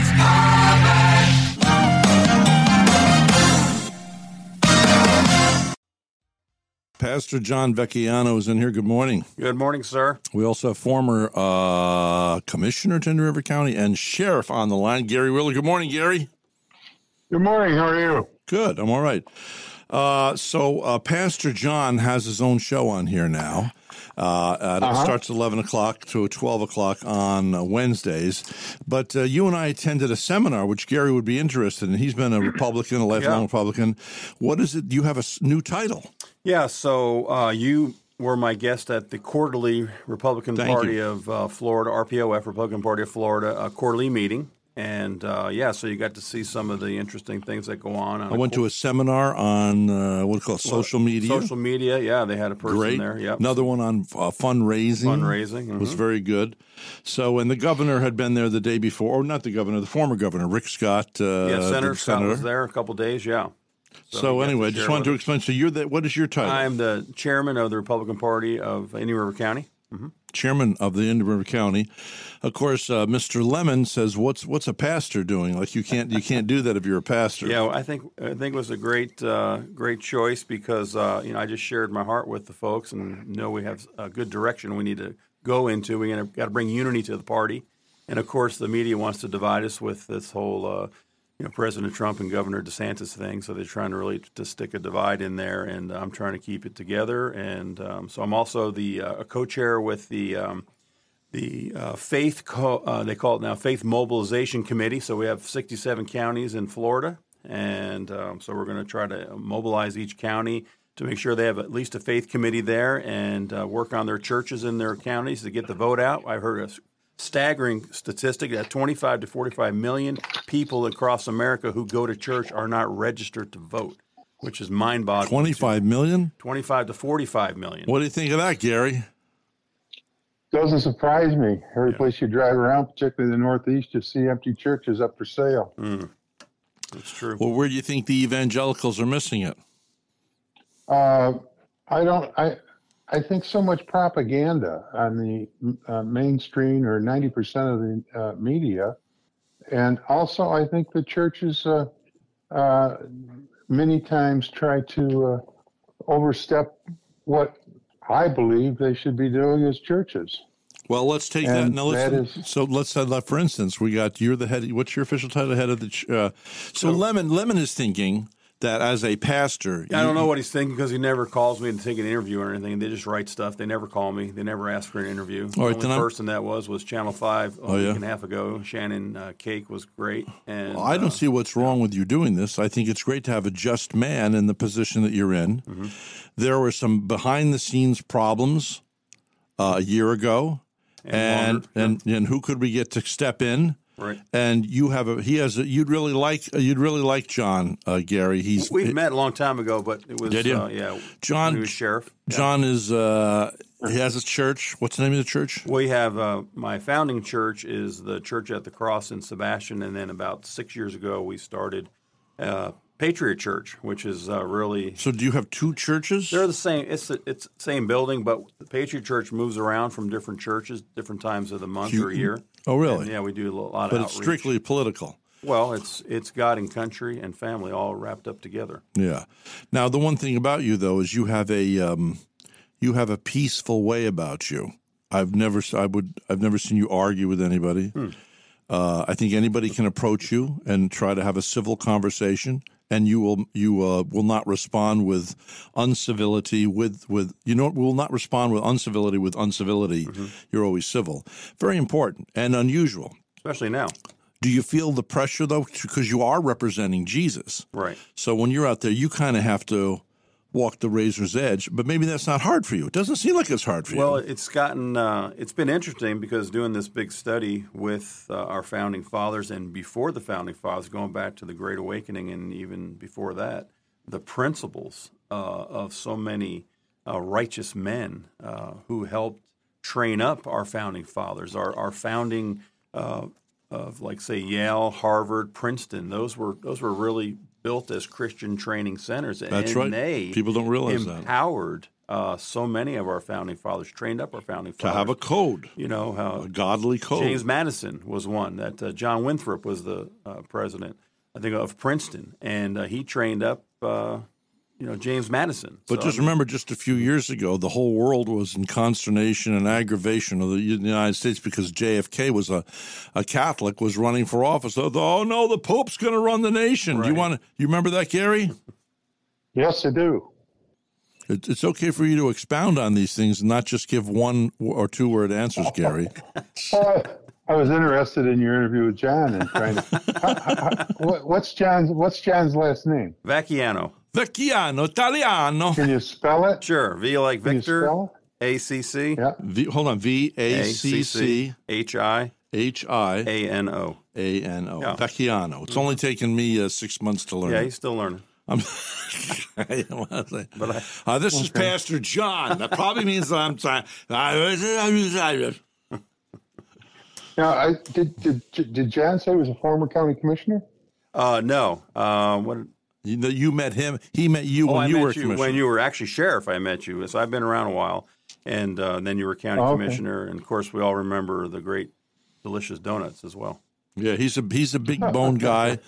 It's covered. Pastor John Vecchiano is in here. Good morning. Good morning, sir. We also have former uh, Commissioner to Indian River County and Sheriff on the line, Gary Wheeler. Good morning, Gary. Good morning. How are you? Good. I'm all right. Uh, so, uh, Pastor John has his own show on here now. Uh, and It starts at 11 o'clock to 12 o'clock on uh, Wednesdays. But uh, you and I attended a seminar, which Gary would be interested in. He's been a Republican, a lifelong Yeah. Republican. What is it? You have a new title. Yeah, so uh, you were my guest at the quarterly Republican Thank Party you. of uh, Florida, RPOF, Republican Party of Florida, uh, quarterly meeting. And uh, yeah, so you got to see some of the interesting things that go on. on I went to a seminar on uh, what do you call it, social media. social media. Yeah, they had a person Great. there. Yep. Another one on uh, fundraising. Fundraising, was mhm. very good. So, and the governor had been there the day before, or not the governor, the former governor, Rick Scott. Uh, yeah, Senator Scott was senator. there a couple days. Yeah. So, to anyway, just wanted to explain. So, you're the what is your title? I'm the chairman of the Republican Party of Indian River County. Chairman of the Indian River County. Of course, uh, Mr. Lemon says, "What's what's a pastor doing? Like you can't you can't do that if you're a pastor." Yeah, well, I think I think it was a great uh, great choice because uh, you know I just shared my heart with the folks and know we have a good direction we need to go into. We got to bring unity to the party, and of course the media wants to divide us with this whole uh, you know President Trump and Governor DeSantis thing. So they're trying to really to stick a divide in there, and I'm trying to keep it together. And um, so I'm also the uh, a co-chair with the. Um, the uh, faith co- uh, they call it now faith mobilization committee so we have 67 counties in florida and um, so we're going to try to mobilize each county to make sure they have at least a faith committee there and uh, work on their churches in their counties to get the vote out i heard a staggering statistic that 25 to 45 million people across america who go to church are not registered to vote which is mind-boggling Twenty-five million. 25 to 45 million What do you think of that, Gary? Doesn't surprise me. Every place you drive around, particularly the Northeast, you see empty churches up for sale. it's true Well, where do you think the evangelicals are missing it? Uh, I don't. I I think so much propaganda on the uh, mainstream or ninety percent of the uh, media, and also I think the churches uh, uh, many times try to uh, overstep what I believe they should be doing as churches. Well, let's take that. Now, let's, that is- so let's say that. For instance, we got you're the head. What's your official title? Head of the. Uh, so, Lemon Lemon is thinking that as a pastor, I you- don't know what he's thinking because he never calls me to take an interview or anything. They just write stuff. They never call me. They never ask for an interview. All right, the only I'm- that was was Channel Five a Oh, week yeah? and a half ago. Shannon uh, Cake was great, and I don't uh, see what's wrong with you doing this. I think it's great to have a just man in the position that you're in. Mm-hmm. There were some behind the scenes problems uh, a year ago, and And and, and who could we get to step in? Right. And you have a he has a you'd really like you'd really like John uh, Gary. He's We've met a long time ago, but it was Did? Uh, yeah. John- he was sheriff. John is uh, he has a church. What's the name of the church? We have uh, my founding church is the Church at the Cross in Sebastian, and then about six years ago we started uh, Patriot Church, which is uh, really So do you have two churches? They're the same. It's the it's the same building, but the Patriot Church moves around from different churches, different times of the month You- or year. Oh, really? And, yeah, we do a lot of. but of it's strictly political. well. It's it's God and country and family all wrapped up together. Yeah. Now the one thing about you though is you have a um, you have a peaceful way about you. I've never I would I've never seen you argue with anybody. Uh, I think anybody can approach you and try to have a civil conversation, and you will you uh, will not respond with uncivility with with you know will not respond with uncivility with uncivility. You're always civil. Very important and unusual. Especially now, Do you feel the pressure though because you are representing Jesus? right? So when you're out there, you kind of have to walk the razor's edge, but maybe that's not hard for you. It doesn't seem like it's hard for Well, you. Well, it's gotten uh, it's been interesting because doing this big study with uh, our founding fathers and before the founding fathers, going back to the Great Awakening and even before that, the principles uh, of so many uh, righteous men uh, who helped train up our founding fathers, our our founding uh, of like say Yale, Harvard, Princeton. Those were those were really built as Christian training centers. That's right. They People don't realize that. empowered uh, so many of our founding fathers, trained up our founding fathers To have a code, you know how a godly code. James Madison was one that uh, John Winthrop was the uh, president, I think, of Princeton, and uh, he trained up, uh, you know, James Madison. But So, just remember, just a few years ago, the whole world was in consternation and aggravation of the United States because JFK was a, a Catholic, was running for office. Oh, oh no, the Pope's going to run the nation. Do you want to? You remember that, Gary? Yes, I do. It, it's okay for you to expound on these things and not just give one or two word answers, Gary. Well, I was interested in your interview with John and trying to. how- how- how- what- what's John's What's John's last name? Vacchiano, Vecchiano, Italiano. Can you spell it? sure, V like Can Victor, A C C. Yeah. V, hold on, V A C C H I H I A N O. A N O. Yeah. Vecchiano. It's only taken me uh, six months to learn. Yeah, he's still learning. I'm, But I, uh, this is Pastor John. That probably means that I'm sorry. Now, I did. Did did John say he was a former county commissioner? uh, no, uh, what? You, you met him. He met you Oh, when I you met were you commissioner. when you were actually sheriff. I met you, so I've been around a while, and uh, then you were county Oh, okay. commissioner, and of course we all remember the great, delicious donuts as well. yeah, he's a he's a big bone guy,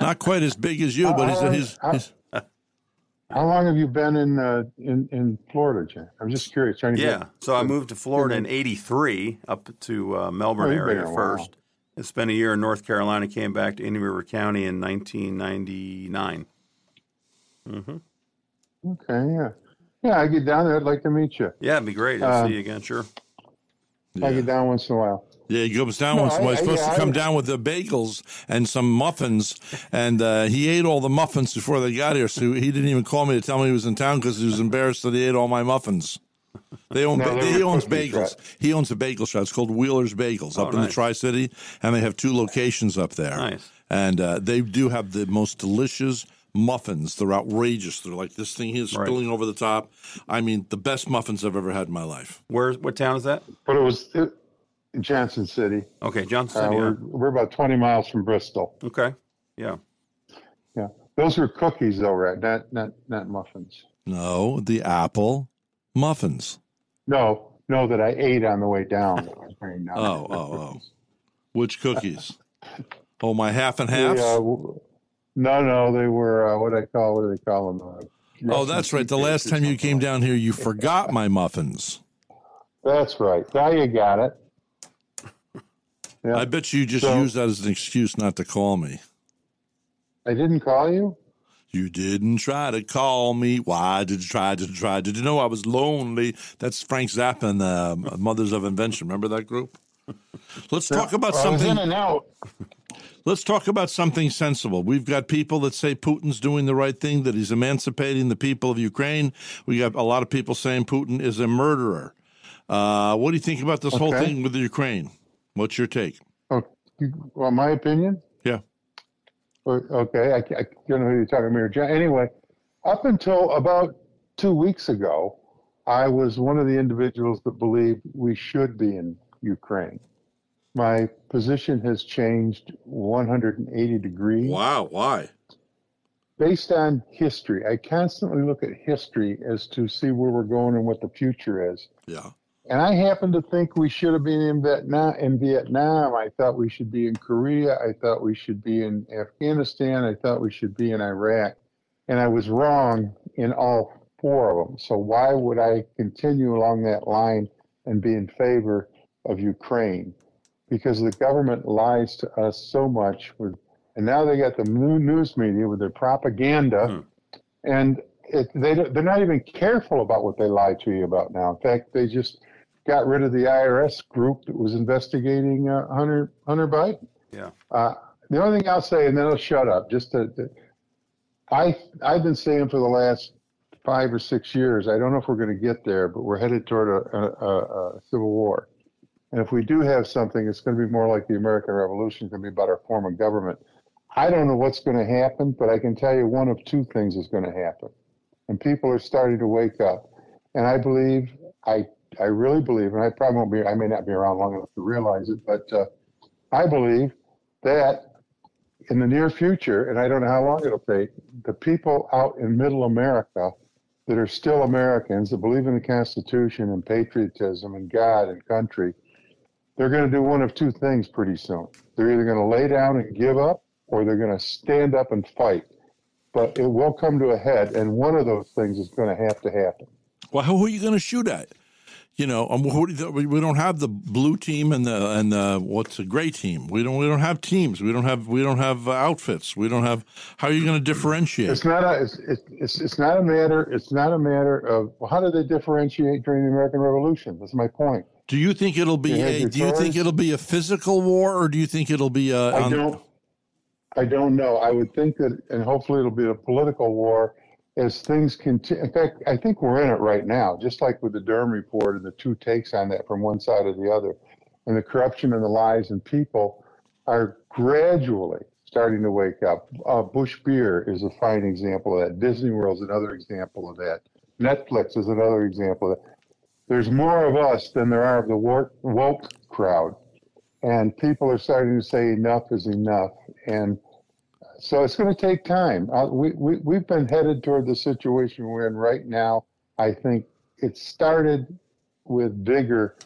not quite as big as you, but he's a, he's, he's How long have you been in uh, in in Florida, John? I'm just curious. Trying to Yeah, get, so I moved to Florida in '83 up to uh, Melbourne Oh, area here a while. first, and spent a year in North Carolina. Came back to Indian River County in 1999. Okay, yeah, yeah. I get down there. I'd like to meet you. Yeah, it'd be great. I'll Uh, see you again. Sure. I get down once in a while. yeah. He comes down No, once. in a while. He's supposed I- to I- come down with the bagels and some muffins, and uh, he ate all the muffins before they got here. So he didn't even call me to tell me he was in town because he was embarrassed that he ate all my muffins. They own. No, they he owns bagels. He owns a bagel shop. It's called Wheeler's Bagels Oh, up in the. Tri City, and they have two locations up there. Nice. And uh, they do have the most delicious muffins. They're outrageous. They're like this thing here Right. spilling over the top. I mean, the best muffins I've ever had in my life. Where? What town is that? But it was it, Johnson City. Okay, Johnson Uh, City. we're, huh? we're about 20 miles from Bristol. Okay. Yeah. Yeah, those were cookies, though, right? Not not not muffins. No, the apple muffins. No, no, that I ate on the way down. that I was bringing down. Oh, oh, oh. Which cookies? Oh, my half and halves. The, uh, w- no, no, they were uh, what I call what do they call them? Uh, oh, that's right. The last time you came down here, you forgot my muffins. That's right. Now you got it. Yeah. I bet you just So- used that as an excuse not to call me. I didn't call you. You didn't try to call me. Why did you try to try? Did you know I was lonely? That's Frank Zappa and the Mothers of Invention. Remember that group? Let's talk about Well, I was something. In and out. Let's talk about something sensible. We've got people that say Putin's doing the right thing, that he's emancipating the people of Ukraine. We got a lot of people saying Putin is a murderer. Uh, what do you think about this whole thing with the Ukraine? What's your take? Oh, well, my opinion. Yeah. Okay, I, I don't know who you're talking about. Anyway, up until about two weeks ago, I was one of the individuals that believed we should be in Ukraine. My position has changed 180 degrees Wow. Why? based on history. I constantly look at history as to see where we're going and what the future is. Yeah. And I happen to think we should have been in Vietnam. In Vietnam, I thought we should be in Korea. I thought we should be in Afghanistan. I thought we should be in Iraq, and I was wrong in all four of them. So why would I continue along that line and be in favor of Ukraine? Because the government lies to us so much with, and now they got the new news media with their propaganda, and it, they they're not even careful about what they lie to you about now. In fact, they just got rid of the IRS group that was investigating uh, Hunter Hunter Biden. Yeah. Uh, the only thing I'll say, and then I'll shut up. Just to, to- I I've been saying for the last five or six years. I don't know if we're going to get there, but we're headed toward a, a, a, a civil war. And if we do have something, it's going to be more like the American Revolution. Going to be about our form of government. I don't know what's going to happen, but I can tell you one of two things is going to happen. And people are starting to wake up. And I believe, I, I really believe, and I probably won't be, I may not be around long enough to realize it, but uh, I believe that in the near future, and I don't know how long it'll take, the people out in middle America that are still Americans that believe in the Constitution and patriotism and God and country, they're going to do one of two things pretty soon. They're either going to lay down and give up or they're going to stand up and fight. But it will come to a head, and one of those things is going to have to happen. Well, who are you going to shoot at? You know, um, we don't have the blue team and the and the what's a gray team. We don't we don't have teams. We don't have we don't have uh, outfits. We don't have. How are you going to differentiate? It's not a it's, it's it's not a matter. It's not a matter of well, how did they differentiate during the American Revolution? That's my point. Do you think it'll be a? Do you think it'll be a physical war, or do you think it'll be a? I don't. I don't know. I would think that, and hopefully it'll be a political war as things continue. In fact, I think we're in it right now, just like with the Durham report and the two takes on that from one side or the other. And the corruption and the lies and people are gradually starting to wake up. Uh, Busch Beer is a fine example of that. Disney World is another example of that. Netflix is another example of that. There's more of us than there are of the woke crowd. And people are starting to say enough is enough. And so it's going to take time. Uh, we, we, we've been headed toward the situation we're in right now. I think it started with vigor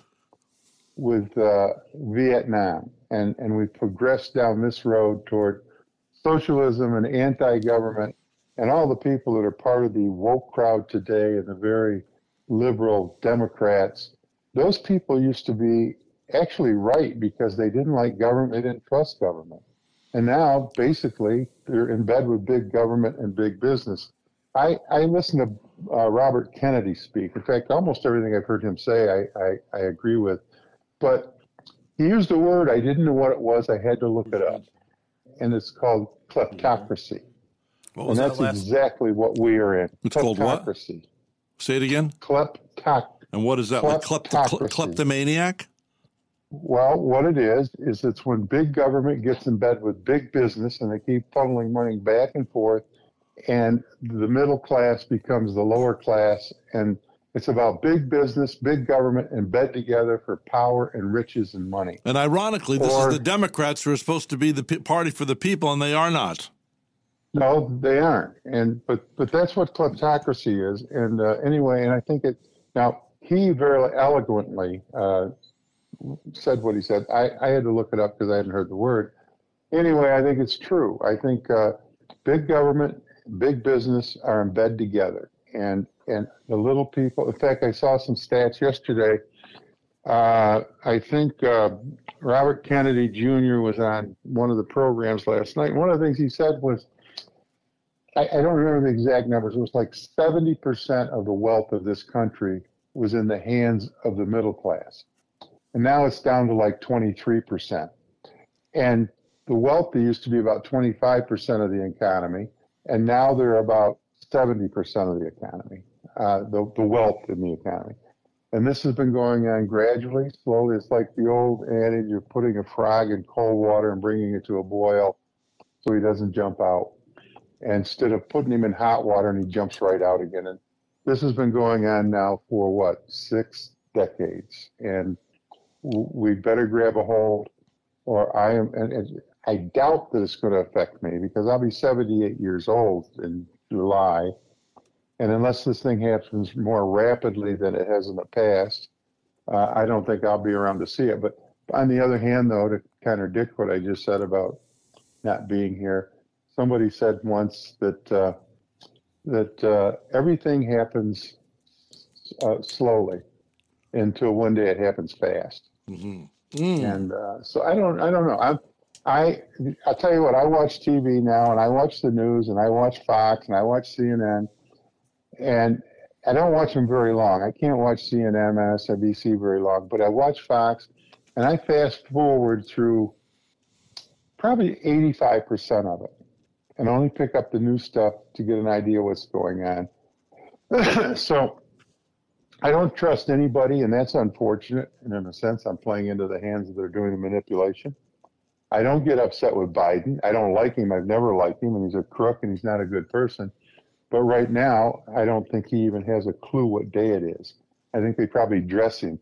with uh, Vietnam, and, and we've progressed down this road toward socialism and anti government, and all the people that are part of the woke crowd today and the very liberal Democrats. Those people used to be actually right because they didn't like government, they didn't trust government. And now, basically, they're in bed with big government and big business. I, I listen to uh, Robert Kennedy speak. In fact, almost everything I've heard him say, I, I, I agree with. But he used a word, I didn't know what it was. I had to look it up. And it's called kleptocracy. and that's that exactly what we are in. It's called what? Say it again. Kleptoc. And what is that? Like kleptomaniac? Well, what it is, is it's when big government gets in bed with big business and they keep funneling money back and forth, and the middle class becomes the lower class. And it's about big business, big government, and bed together for power and riches and money. And ironically, this or, is the Democrats who are supposed to be the party for the people, and they are not. No, they aren't. And but but that's what kleptocracy is. And uh, anyway, and I think it now he very eloquently uh, said what he said. I, I had to look it up because I hadn't heard the word. Anyway, I think it's true. I think uh, big government, big business are in bed together, and and the little people. In fact, I saw some stats yesterday. Uh, I think uh, Robert Kennedy Jr. was on one of the programs last night. One of the things he said was, I, I don't remember the exact numbers. It was like 70% of the wealth of this country was in the hands of the middle class and now it's down to like 23%. And the wealthy used to be about 25% of the economy, and now they're about 70% of the economy, uh, the, the wealth in the economy. And this has been going on gradually, slowly. It's like the old adage of putting a frog in cold water and bringing it to a boil so he doesn't jump out. Instead of putting him in hot water and he jumps right out again. And this has been going on now for what, six decades. And we better grab a hold, or I am. And, and I doubt that it's going to affect me because I'll be 78 years old in July, and unless this thing happens more rapidly than it has in the past, uh, I don't think I'll be around to see it. But on the other hand, though, to contradict what I just said about not being here, somebody said once that uh, that uh, everything happens uh, slowly until one day it happens fast. Mm-hmm. Mm. And uh, so I don't, I don't know. I, I, I'll tell you what. I watch TV now, and I watch the news, and I watch Fox, and I watch CNN, and I don't watch them very long. I can't watch CNN, MSNBC very long, but I watch Fox, and I fast forward through probably 85% of it, and only pick up the new stuff to get an idea what's going on. so I don't trust anybody, and that's unfortunate. And in a sense, I'm playing into the hands that are doing the manipulation. I don't get upset with Biden. I don't like him. I've never liked him, and he's a crook, and he's not a good person. But right now, I don't think he even has a clue what day it is. I think they probably dress him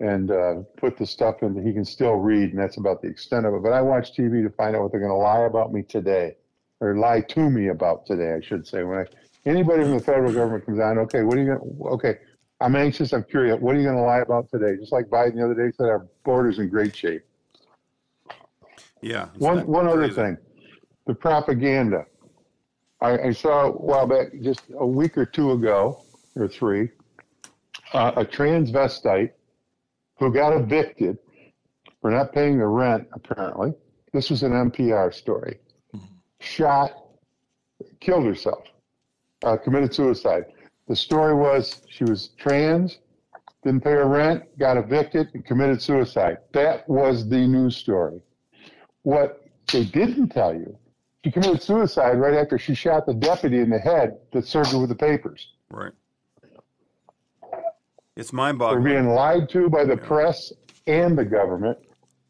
and uh, put the stuff in that he can still read, and that's about the extent of it. But I watch TV to find out what they're going to lie about me today, or lie to me about today, I should say. When I anybody from the federal government comes on, okay, what are you going to, okay, I'm anxious, I'm curious, what are you going to lie about today? Just like Biden the other day said, our border's in great shape. Yeah. One, one other thing, the propaganda. I, I saw a while back, just a week or two ago, or three, uh, a transvestite who got evicted for not paying the rent, apparently. This was an NPR story. Shot, killed herself, uh, committed suicide. The story was she was trans, didn't pay her rent, got evicted, and committed suicide. That was the news story. What they didn't tell you, she committed suicide right after she shot the deputy in the head that served her with the papers. Right. It's They're We're being lied to by the press and the government.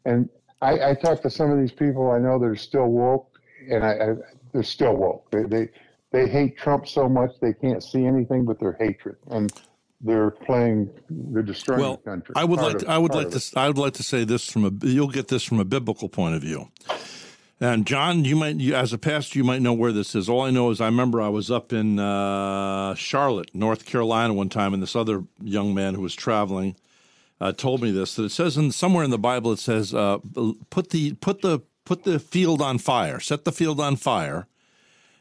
And I, I talk to some of these people I know that are still woke, and I, I they're still woke. They, they they hate Trump so much they can't see anything but their hatred, and they're playing, they're destroying Well, the country. I would Part like of- I would like to I would like to say this from a you'll get this from a biblical point of view. And John, you might you, as a pastor you might know where this is. All I know is I remember I was up in uh, Charlotte, North Carolina one time, and this other young man who was traveling uh, told me this that it says in somewhere in the Bible it says uh, put the put the put the field on fire, set the field on fire,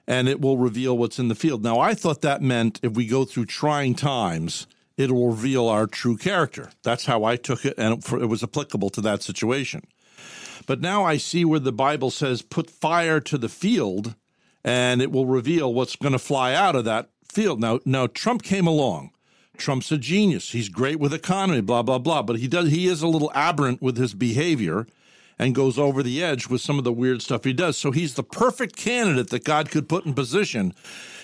and it will reveal what's in the field. Now I thought that meant if we go through trying times, it will reveal our true character. That's how I took it, and it, was applicable to that situation. But now I see where the Bible says put fire to the field, and it will reveal what's going to fly out of that field. Now, now Trump came along. Trump's a genius. He's great with economy, blah blah blah. But he does he is a little aberrant with his behavior, and goes over the edge with some of the weird stuff he does. So he's the perfect candidate that God could put in position,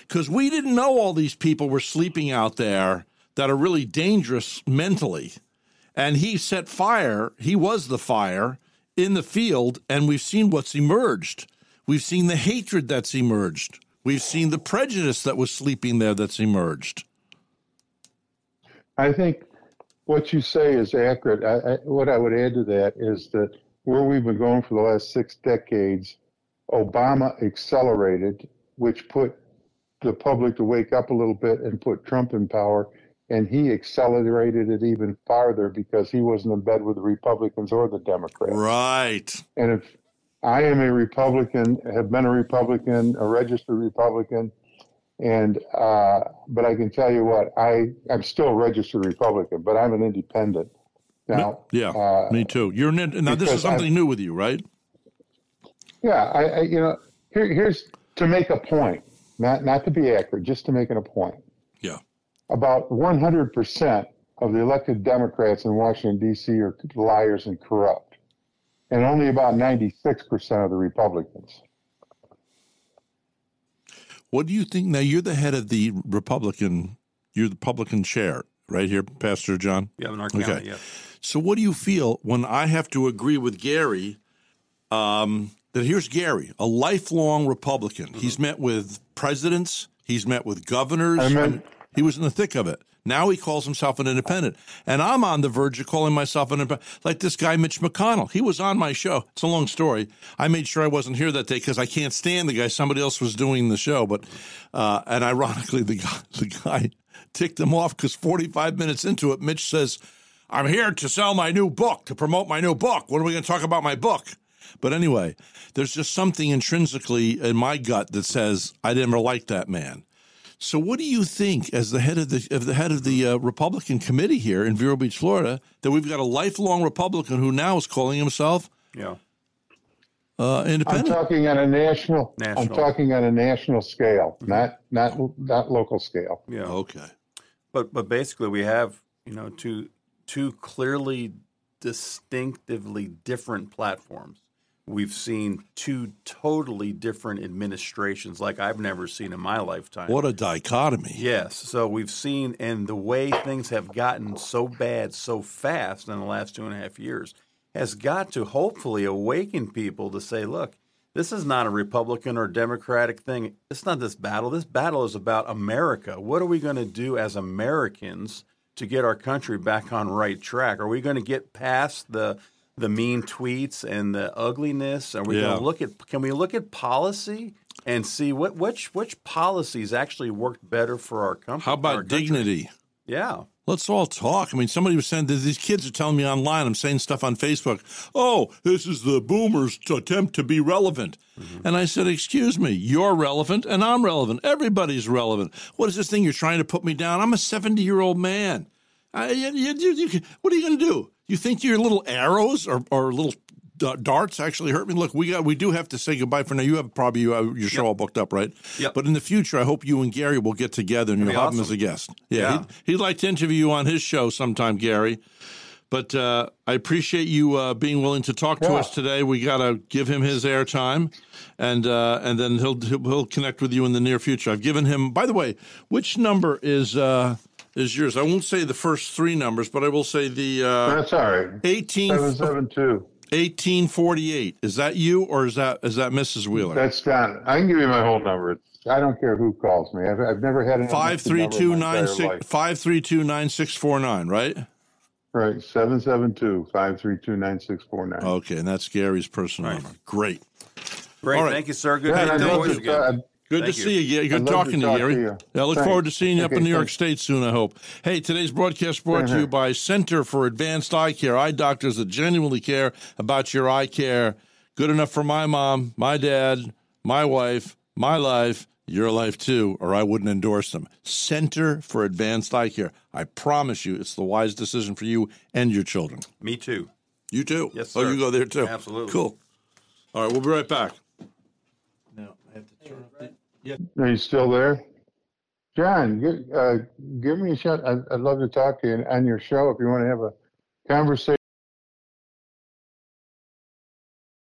because we didn't know all these people were sleeping out there that are really dangerous mentally, and he set fire. He was the fire in the field, and we've seen what's emerged. We've seen the hatred that's emerged. We've seen the prejudice that was sleeping there that's emerged. I think what you say is accurate. I, I, what I would add to that is that where we've been going for the last six decades, Obama accelerated, which put the public to wake up a little bit and put Trump in power. And he accelerated it even farther because he wasn't in bed with the Republicans or the Democrats. Right. And if I am a Republican, have been a Republican, a registered Republican, and uh, but I can tell you what, I I'm still a registered Republican, but I'm an independent now. Yeah, uh, me too. You're an, now. This is because something new with you, right? Yeah, I, I you know here here's to make a point, not not to be accurate, just to make it a point. Yeah. About 100% of the elected Democrats in Washington D.C. are liars and corrupt, and only about 96% of the Republicans. What do you think? Now you're the head of the Republican. You're the Republican chair, right here, Pastor John. Yeah, in our county, Okay. yeah. So, what do you feel when I have to agree with Gary? Um, that here's Gary, a lifelong Republican. Mm-hmm. He's met with presidents. He's met with governors. I mean- he was in the thick of it. Now he calls himself an independent, and I'm on the verge of calling myself an independent. Like this guy, Mitch McConnell. He was on my show. It's a long story. I made sure I wasn't here that day because I can't stand the guy. Somebody else was doing the show, but uh, and ironically, the guy the guy ticked him off because 45 minutes into it, Mitch says, "I'm here to sell my new book to promote my new book. What are we going to talk about my book?" But anyway, there's just something intrinsically in my gut that says I never liked that man. So, what do you think, as the head of the of the head of the uh, Republican committee here in Vero Beach, Florida, that we've got a lifelong Republican who now is calling himself Yeah. uh, I'm talking on a national, I'm talking on a national scale, not not not local scale. Yeah. okay, But but basically, we have you know two two clearly distinctively different platforms. We've seen two totally different administrations, like I've never seen in my lifetime. what a dichotomy! Yes. So we've seen, and the way things have gotten so bad so fast in the last two and a half years has got to hopefully awaken people to say, look, this is not a Republican or Democratic thing. It's not this battle. This battle is about America. What are we going to do as Americans to get our country back on right track? Are we going to get past the the mean tweets and the ugliness? Are we Yeah. going to look at? Can we look at policy and see what which which policies actually worked better for our company. How about country. dignity? Yeah. Let's all talk. I mean, somebody was saying that these kids are telling me online. I'm saying stuff on Facebook. Oh, this is the boomers' attempt to be relevant. Mm-hmm. And I said, Excuse me, you're relevant and I'm relevant. Everybody's relevant. What is this thing you're trying to put me down? I'm a 70 year old man. I, you, you, you, what are you going to do? You think your little arrows or, or little darts actually hurt me? Look, we got we do have to say goodbye for now. You have probably uh, your show all booked up, right? Yep. But in the future, I hope you and Gary will get together and you'll be have him as a guest. Yeah, Yeah. He'd, he'd like to interview you on his show sometime, Gary. But uh, I appreciate you uh, being willing to talk to us today. We got to give him his airtime, and uh, and then he'll, he'll he'll connect with you in the near future. I've given him. By the way, which number is uh, is yours? I won't say the first three numbers, but I will say the uh, That's all right. 18, Seven seven two. 1848. Is that you or is that is that Mrs. Wheeler? That's Don. I can give you my whole number. I don't care who calls me. I've, I've never had an Five three two nine six five three two nine six four nine. Right. Right, 772-532-9649. Okay, and that's Gary's personal Right. number. Great. Great. All right. Thank you, sir. Good Yeah, to and hear I'd your love voice to, again. Good Thank to you. see you. Gary. Good talking to to, talk you, Gary. to you. Yeah, I look Thanks. forward to seeing you up Okay, in New York thanks. State soon, I hope. Hey, today's broadcast brought to you Mhm. by Center for Advanced Eye Care, eye doctors that genuinely care about your eye care. Good enough for my mom, my dad, my wife, my life, your life too, or I wouldn't endorse them. Center for Advanced Eye Care. I promise you, it's the wise decision for you and your children. Me too. You too. Yes, Oh, you go there too. Absolutely. Cool. All right, we'll be right back. Now I have to turn up the. Are you still there? John, give, uh, give me a shot. I'd love to talk to you on your show if you want to have a conversation.